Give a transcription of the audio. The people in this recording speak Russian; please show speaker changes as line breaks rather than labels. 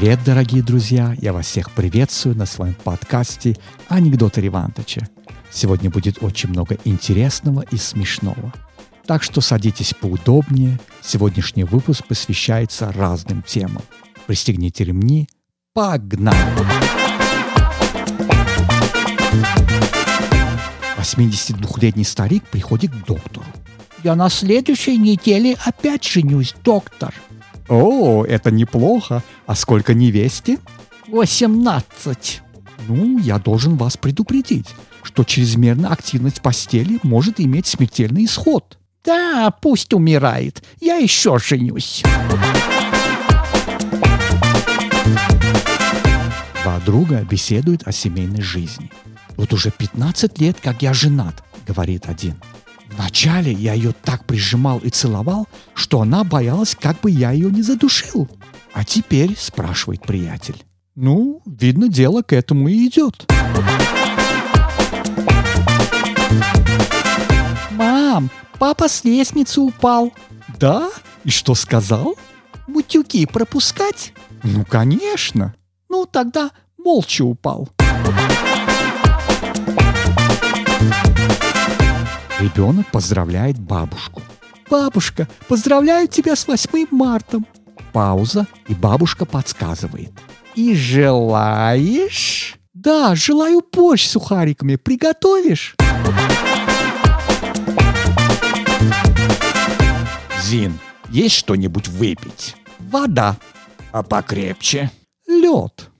Привет, дорогие друзья! Я вас всех приветствую на своем подкасте «Анекдоты Ревантыча». Сегодня будет очень много интересного и смешного. Так что садитесь поудобнее. Сегодняшний выпуск посвящается разным темам. Пристегните ремни. Погнали! 82-летний старик приходит к доктору.
Я на следующей неделе опять женюсь, доктор.
О, это неплохо. А сколько невесте?
18.
Ну, я должен вас предупредить, что чрезмерная активность постели может иметь смертельный исход.
Да, пусть умирает. Я еще женюсь.
Два друга беседуют о семейной жизни. Вот уже 15 лет, как я женат, говорит один. Вначале я ее так прижимал и целовал, что она боялась, как бы я ее не задушил. А теперь, спрашивает приятель. Ну, видно, дело к этому и идет.
Мам, папа с лестницы упал.
Да? И что сказал?
Мутюки пропускать?
Ну, конечно.
Ну, тогда молча упал.
Ребенок поздравляет бабушку.
Бабушка, поздравляю тебя с 8 марта.
Пауза, и бабушка подсказывает.
И желаешь?
Да, желаю борщ с сухариками. Приготовишь? Зин, есть что-нибудь выпить?
Вода.
А покрепче?
Лед.